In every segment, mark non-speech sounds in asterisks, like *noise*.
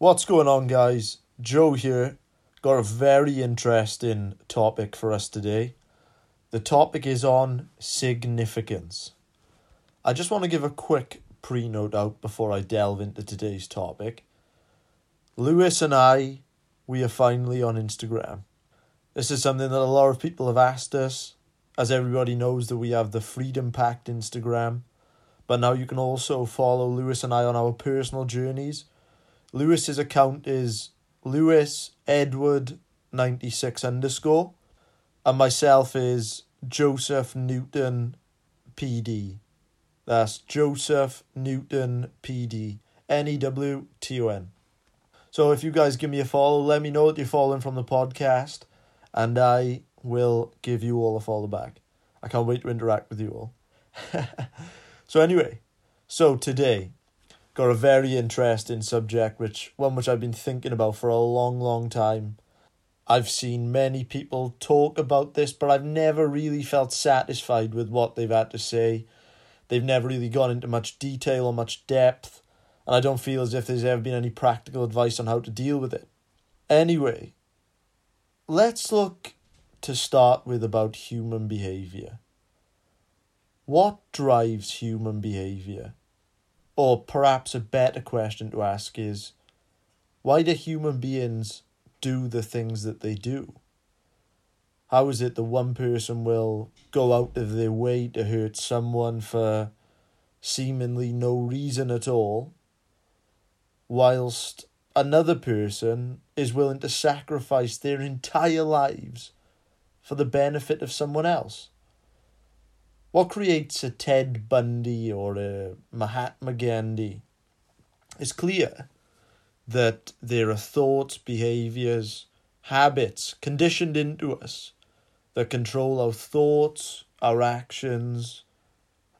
What's going on, guys? Joe here. Got a very interesting topic for us today. The topic is on significance. I just want to give a quick pre note out before I delve into today's topic. Lewis and I, we are finally on Instagram. This is something that a lot of people have asked us, as everybody knows that we have the Freedom Pact Instagram. But now you can also follow Lewis and I on our personal journeys. Lewis's account is Lewis Edward ninety six underscore, and myself is Joseph Newton PD. That's Joseph Newton PD. N E W T O N. So if you guys give me a follow, let me know that you're following from the podcast, and I will give you all a follow back. I can't wait to interact with you all. *laughs* so anyway, so today got a very interesting subject, which one which I've been thinking about for a long, long time. I've seen many people talk about this, but I've never really felt satisfied with what they've had to say. They've never really gone into much detail or much depth, and I don't feel as if there's ever been any practical advice on how to deal with it. Anyway, let's look to start with about human behavior. What drives human behavior? Or perhaps a better question to ask is why do human beings do the things that they do? How is it that one person will go out of their way to hurt someone for seemingly no reason at all, whilst another person is willing to sacrifice their entire lives for the benefit of someone else? What creates a Ted Bundy or a Mahatma Gandhi? It's clear that there are thoughts, behaviors, habits conditioned into us that control our thoughts, our actions,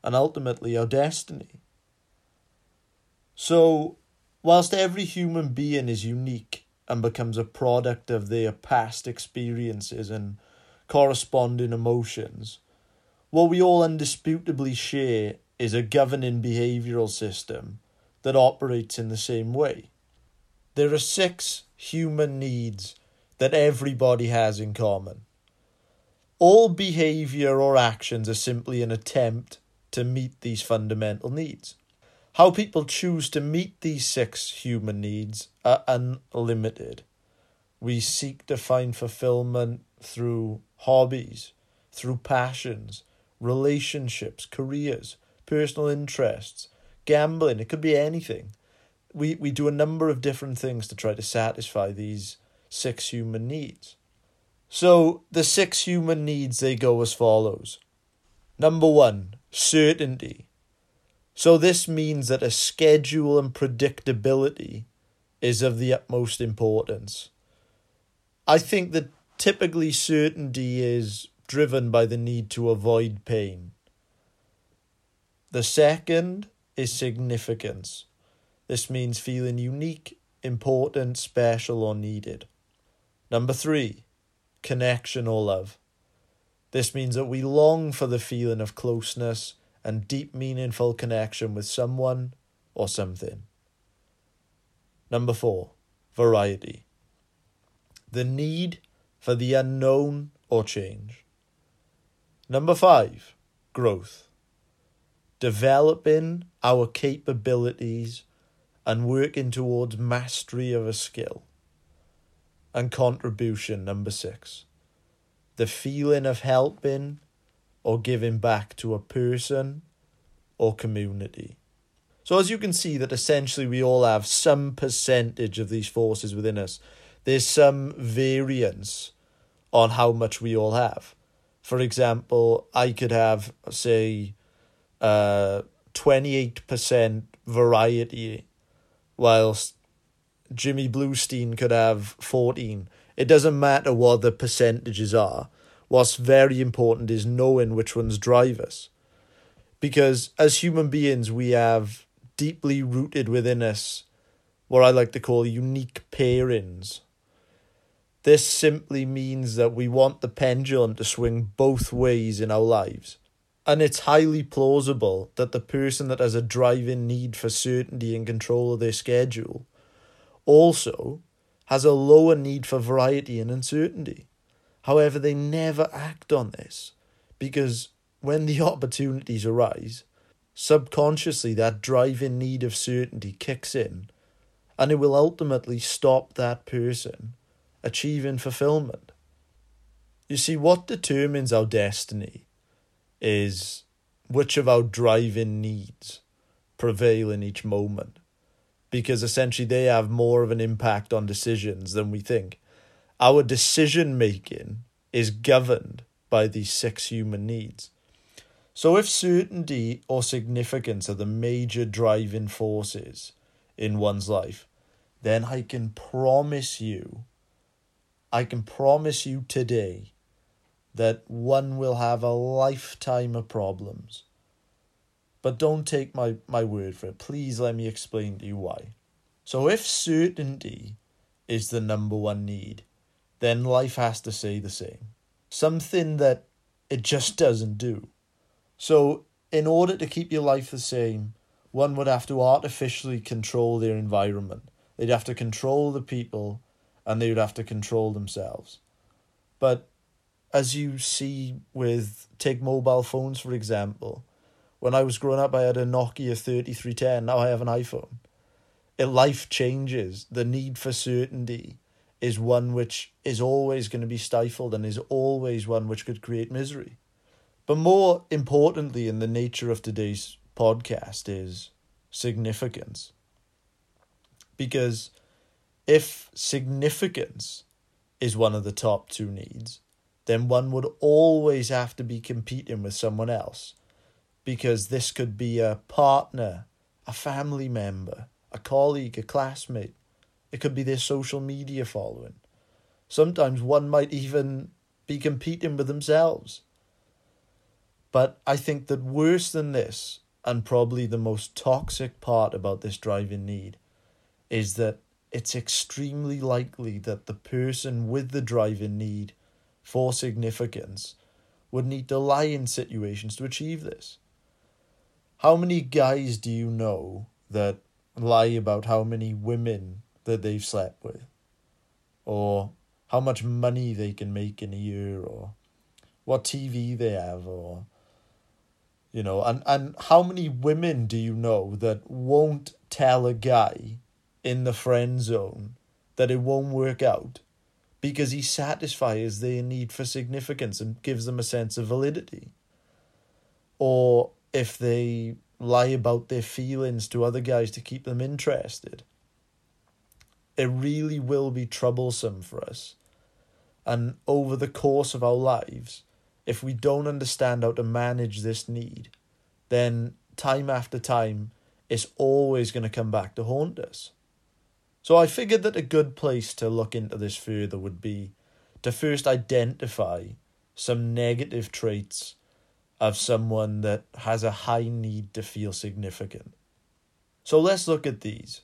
and ultimately our destiny. So, whilst every human being is unique and becomes a product of their past experiences and corresponding emotions, what we all undisputably share is a governing behavioural system that operates in the same way. There are six human needs that everybody has in common. All behaviour or actions are simply an attempt to meet these fundamental needs. How people choose to meet these six human needs are unlimited. We seek to find fulfillment through hobbies, through passions, relationships, careers, personal interests, gambling, it could be anything. We, we do a number of different things to try to satisfy these six human needs. So, the six human needs, they go as follows. Number one, certainty. So, this means that a schedule and predictability is of the utmost importance. I think that typically certainty is driven by the need to avoid pain. The second is significance. This means feeling unique, important, special, or needed. Number three, connection or love. This means that we long for the feeling of closeness and deep, meaningful connection with someone or something. Number four, variety. The need for the unknown or change. Number five, growth. Developing our capabilities and working towards mastery of a skill. And contribution, number six. The feeling of helping or giving back to a person or community. So, as you can see, that essentially we all have some percentage of these forces within us. There's some variance on how much we all have. For example, I could have, say, uh, 28% variety, whilst Jimmy Bluestein could have 14. It doesn't matter what the percentages are. What's very important is knowing which ones drive us. Because as human beings, we have deeply rooted within us what I like to call unique pairings. This simply means that we want the pendulum to swing both ways in our lives. And it's highly plausible that the person that has a driving need for certainty and control of their schedule also has a lower need for variety and uncertainty. However, they never act on this because when the *laughs* opportunities arise, subconsciously that driving need of certainty kicks in and it will ultimately stop that person achieving fulfillment. You see, what determines our destiny is which of our driving needs prevail in each moment. Because essentially they have more of an impact on decisions than we think. Our decision making is governed by these six human needs. So, if certainty or significance are the major driving forces in one's life, then I can promise you, I can promise you today that one will have a lifetime of problems. But don't take my, my word for it. Please let me explain to you why. So, if certainty is the number one need, then life has to say the same. Something that it just doesn't do. So, in order to keep your life the same, one would have to artificially control their environment. They'd have to control the people and they would have to control themselves. But as you see with take mobile phones for example, when I was growing up I had a Nokia 3310, now I have an iPhone. It life changes. The need for certainty is one which is always going to be stifled and is always one which could create misery. But more importantly in the nature of today's podcast is significance. Because if significance is one of the top two needs, then one would always have to be competing with someone else because this could be a partner, a family member, a colleague, a classmate. It could be their social media following. Sometimes one might even be competing with themselves. But I think that worse than this, and probably the most toxic part about this driving need, is that it's extremely likely that the person with the driving need for significance would need to lie in situations to achieve this. How many guys do you know that lie about how many women that they've slept with? Or how much money they can make in a year or what TV they have or you know and and how many women do you know that won't tell a guy in the friend zone that it won't work out because he satisfies their need for significance and gives them a sense of validity. Or if they lie about their feelings to other guys to keep them interested, it really will be troublesome for us. And over the course of our lives, if we don't understand how to manage this need, then time after time, it's always going to come back to haunt us. So I figured that a good place to look into this further would be to first identify some negative traits of someone that has a high need to feel significant. So let's look at these.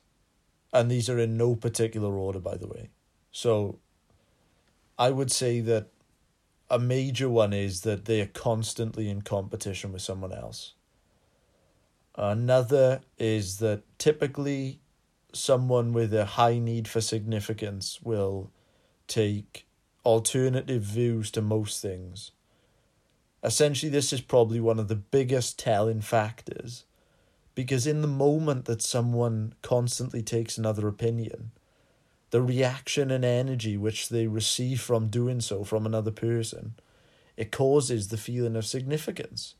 And these are in no particular order, by the way. So I would say that a major one is that they are constantly in competition with someone else. Another is that typically someone with a high need for significance will take alternative views to most things. Essentially, this is probably one of the biggest telling factors because in the moment that someone constantly takes another opinion, the reaction and energy which they receive from doing so from another person, it causes the feeling of significance.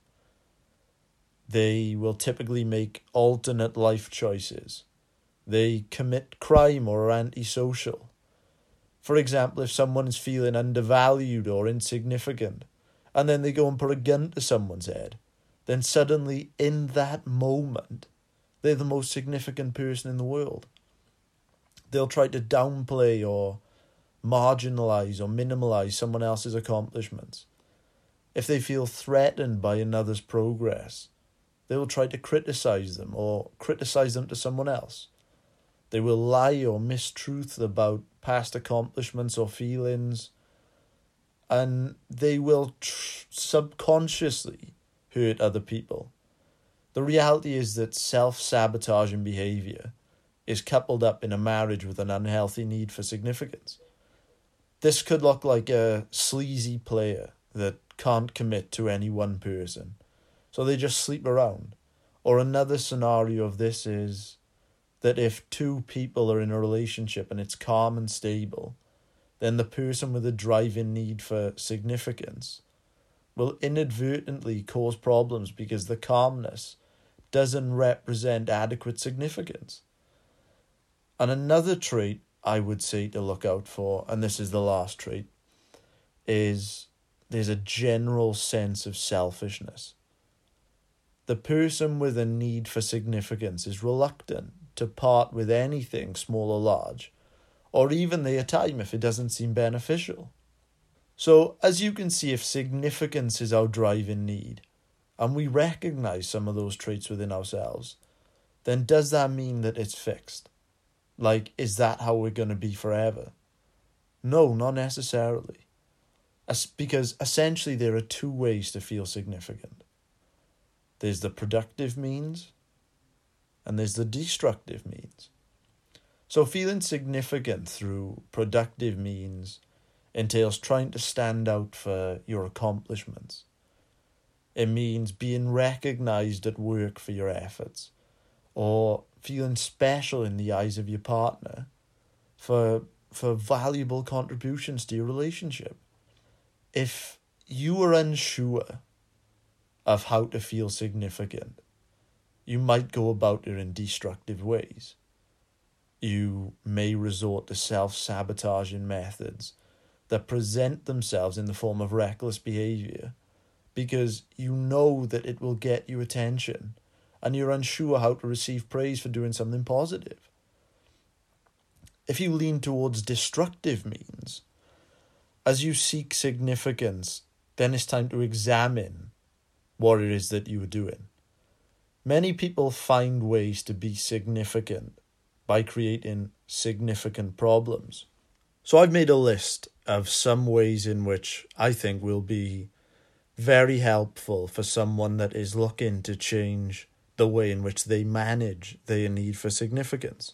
They will typically make alternate life choices they commit crime or are antisocial. For example, if someone is feeling undervalued or insignificant, and then they go and put a gun to someone's head, then suddenly in that moment, they're the most significant person in the world. They'll try to downplay or marginalize or minimalize someone else's accomplishments. If they feel threatened by another's progress, they will try to criticize them or criticize them to someone else. They will lie or mistruth about past accomplishments or feelings, and they will tr- subconsciously hurt other people. The reality is that self sabotaging behavior is coupled up in a marriage with an unhealthy need for significance. This could look like a sleazy player that can't commit to any one person, so they just sleep around. Or another scenario of this is that if two people are in a relationship and it's calm and stable, then the person with a driving need for significance will inadvertently cause problems because the calmness doesn't represent adequate significance. And another trait I would say to look out for, and this is the last trait, is there's a general sense of selfishness. The person with a need for significance is reluctant to part with anything small or large, or even their time if it doesn't seem beneficial. So, as you can see, if significance is our driving need, and we recognize some of those traits within ourselves, then does that mean that it's fixed? Like, is that how we're going to be forever? No, not necessarily. As, because essentially, there are two ways to feel significant there's the productive means, and there's the destructive means. So, feeling significant through productive means entails trying to stand out for your accomplishments. It means being recognized at work for your efforts, or feeling special in the eyes of your partner for, for valuable contributions to your relationship. If you are unsure of how to feel significant, you might go about it in destructive ways. You may resort to self sabotaging methods that present themselves in the form of reckless behavior because you know that it will get you attention and you're unsure how to receive praise for doing something positive. If you lean towards destructive means, as you seek significance, then it's time to examine what it is that you are doing. Many people find ways to be significant by creating significant problems. So I've made a list of some ways in which I think will be very helpful for someone that is looking to change the way in which they manage their need for significance.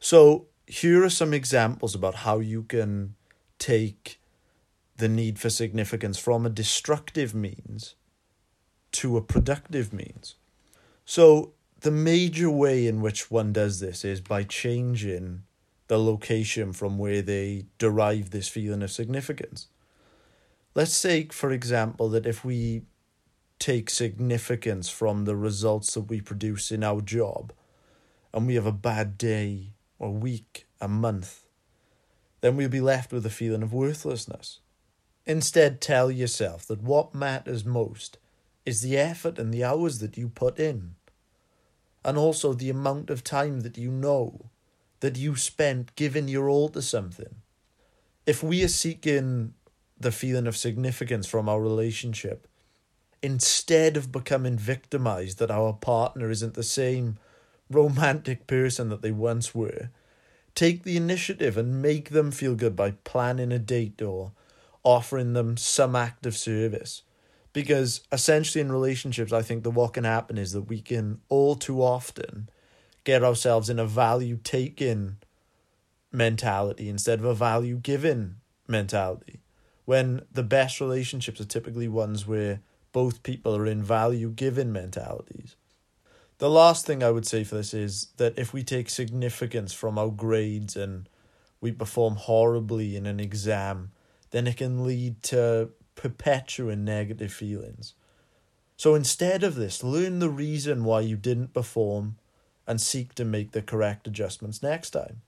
So, here are some examples about how you can take the need for significance from a destructive means to a productive means. So, the major way in which one does this is by changing the location from where they derive this feeling of significance. Let's say, for example, that if we take significance from the results that we produce in our job and we have a bad day or week, a month, then we'll be left with a feeling of worthlessness. Instead, tell yourself that what matters most is the effort and the hours that you put in, and also the amount of time that you know that you spent giving your all to something. If we are seeking the feeling of significance from our relationship, instead of becoming victimized that our partner isn't the same romantic person that they once were, take the initiative and make them feel good by planning a date or offering them some act of service. Because essentially, in relationships, I think that what can happen is that we can all too often get ourselves in a value taking mentality instead of a value given mentality when the best relationships are typically ones where both people are in value given mentalities. The last thing I would say for this is that if we take significance from our grades and we perform horribly in an exam, then it can lead to perpetual negative feelings. So instead of this, learn the reason why you didn't perform and seek to make the correct adjustments next time.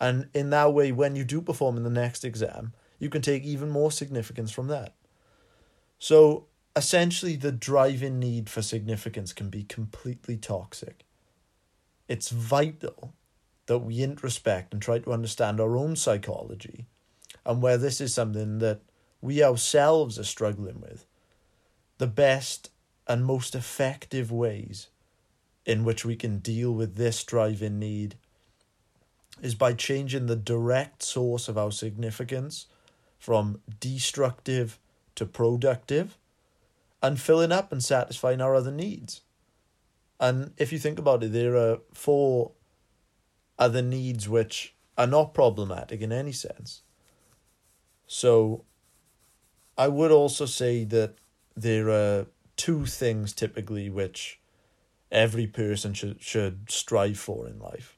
And in that way, when you do perform in the next exam, you can take even more significance from that. So essentially, the driving need for significance can be completely toxic. It's vital that we introspect and try to understand our own psychology and where this is something that we ourselves are struggling with. The best and most effective ways in which we can deal with this driving need is by changing the direct source of our significance from destructive to productive and filling up and satisfying our other needs. And if you think about it, there are four other needs which are not problematic in any sense. So I would also say that there are two things typically which every person should should strive for in life.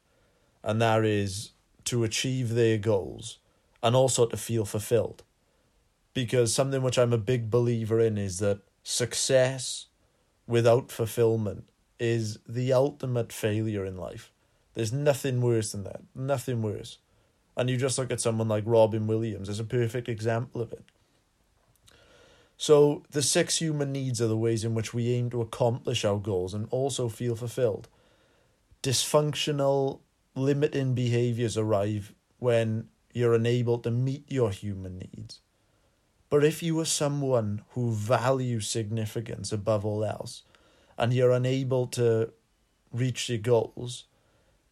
And that is to achieve their goals and also to feel fulfilled. Because something which I'm a big believer in is that success without fulfillment is the ultimate failure in life. There's nothing worse than that. Nothing worse. And you just look at someone like Robin Williams as a perfect example of it. So, the six human needs are the ways in which we aim to accomplish our goals and also feel fulfilled. Dysfunctional, limiting behaviors arrive when you're unable to meet your human needs. But if you are someone who values significance above all else, and you're unable to reach your goals,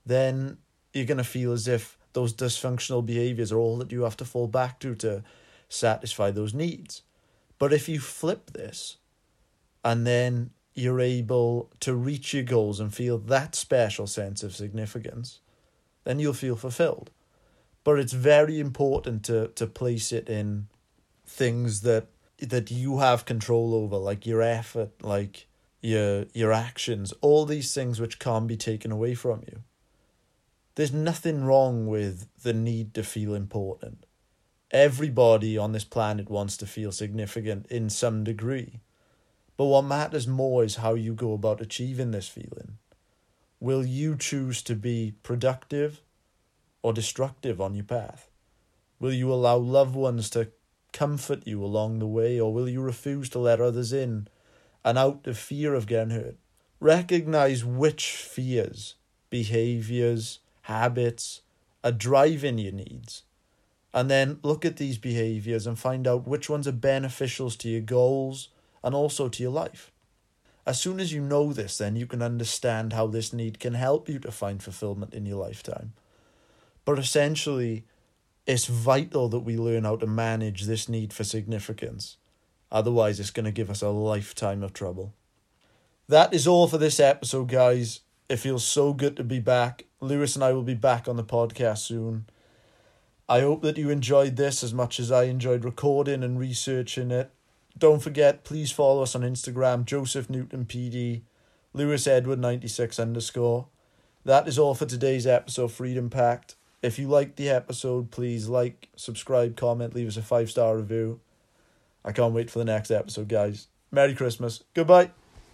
then you're going to feel as if those dysfunctional behaviors are all that you have to fall back to to satisfy those needs. But if you flip this and then you're able to reach your goals and feel that special sense of significance, then you'll feel fulfilled. But it's very important to, to place it in things that that you have control over, like your effort, like your your actions, all these things which can't be taken away from you. There's nothing wrong with the need to feel important. Everybody on this planet wants to feel significant in some degree. But what matters more is how you go about achieving this feeling. Will you choose to be productive or destructive on your path? Will you allow loved ones to comfort you along the way, or will you refuse to let others in and out of fear of getting hurt? Recognize which fears, behaviors, habits are driving your needs. And then look at these behaviors and find out which ones are beneficials to your goals and also to your life. As soon as you know this, then you can understand how this need can help you to find fulfillment in your lifetime. But essentially, it's vital that we learn how to manage this need for significance. Otherwise, it's going to give us a lifetime of trouble. That is all for this episode, guys. It feels so good to be back. Lewis and I will be back on the podcast soon. I hope that you enjoyed this as much as I enjoyed recording and researching it. Don't forget, please follow us on Instagram, Joseph Newton PD, Lewis Edward 96 underscore. That is all for today's episode, Freedom Pact. If you liked the episode, please like, subscribe, comment, leave us a five star review. I can't wait for the next episode, guys. Merry Christmas. Goodbye.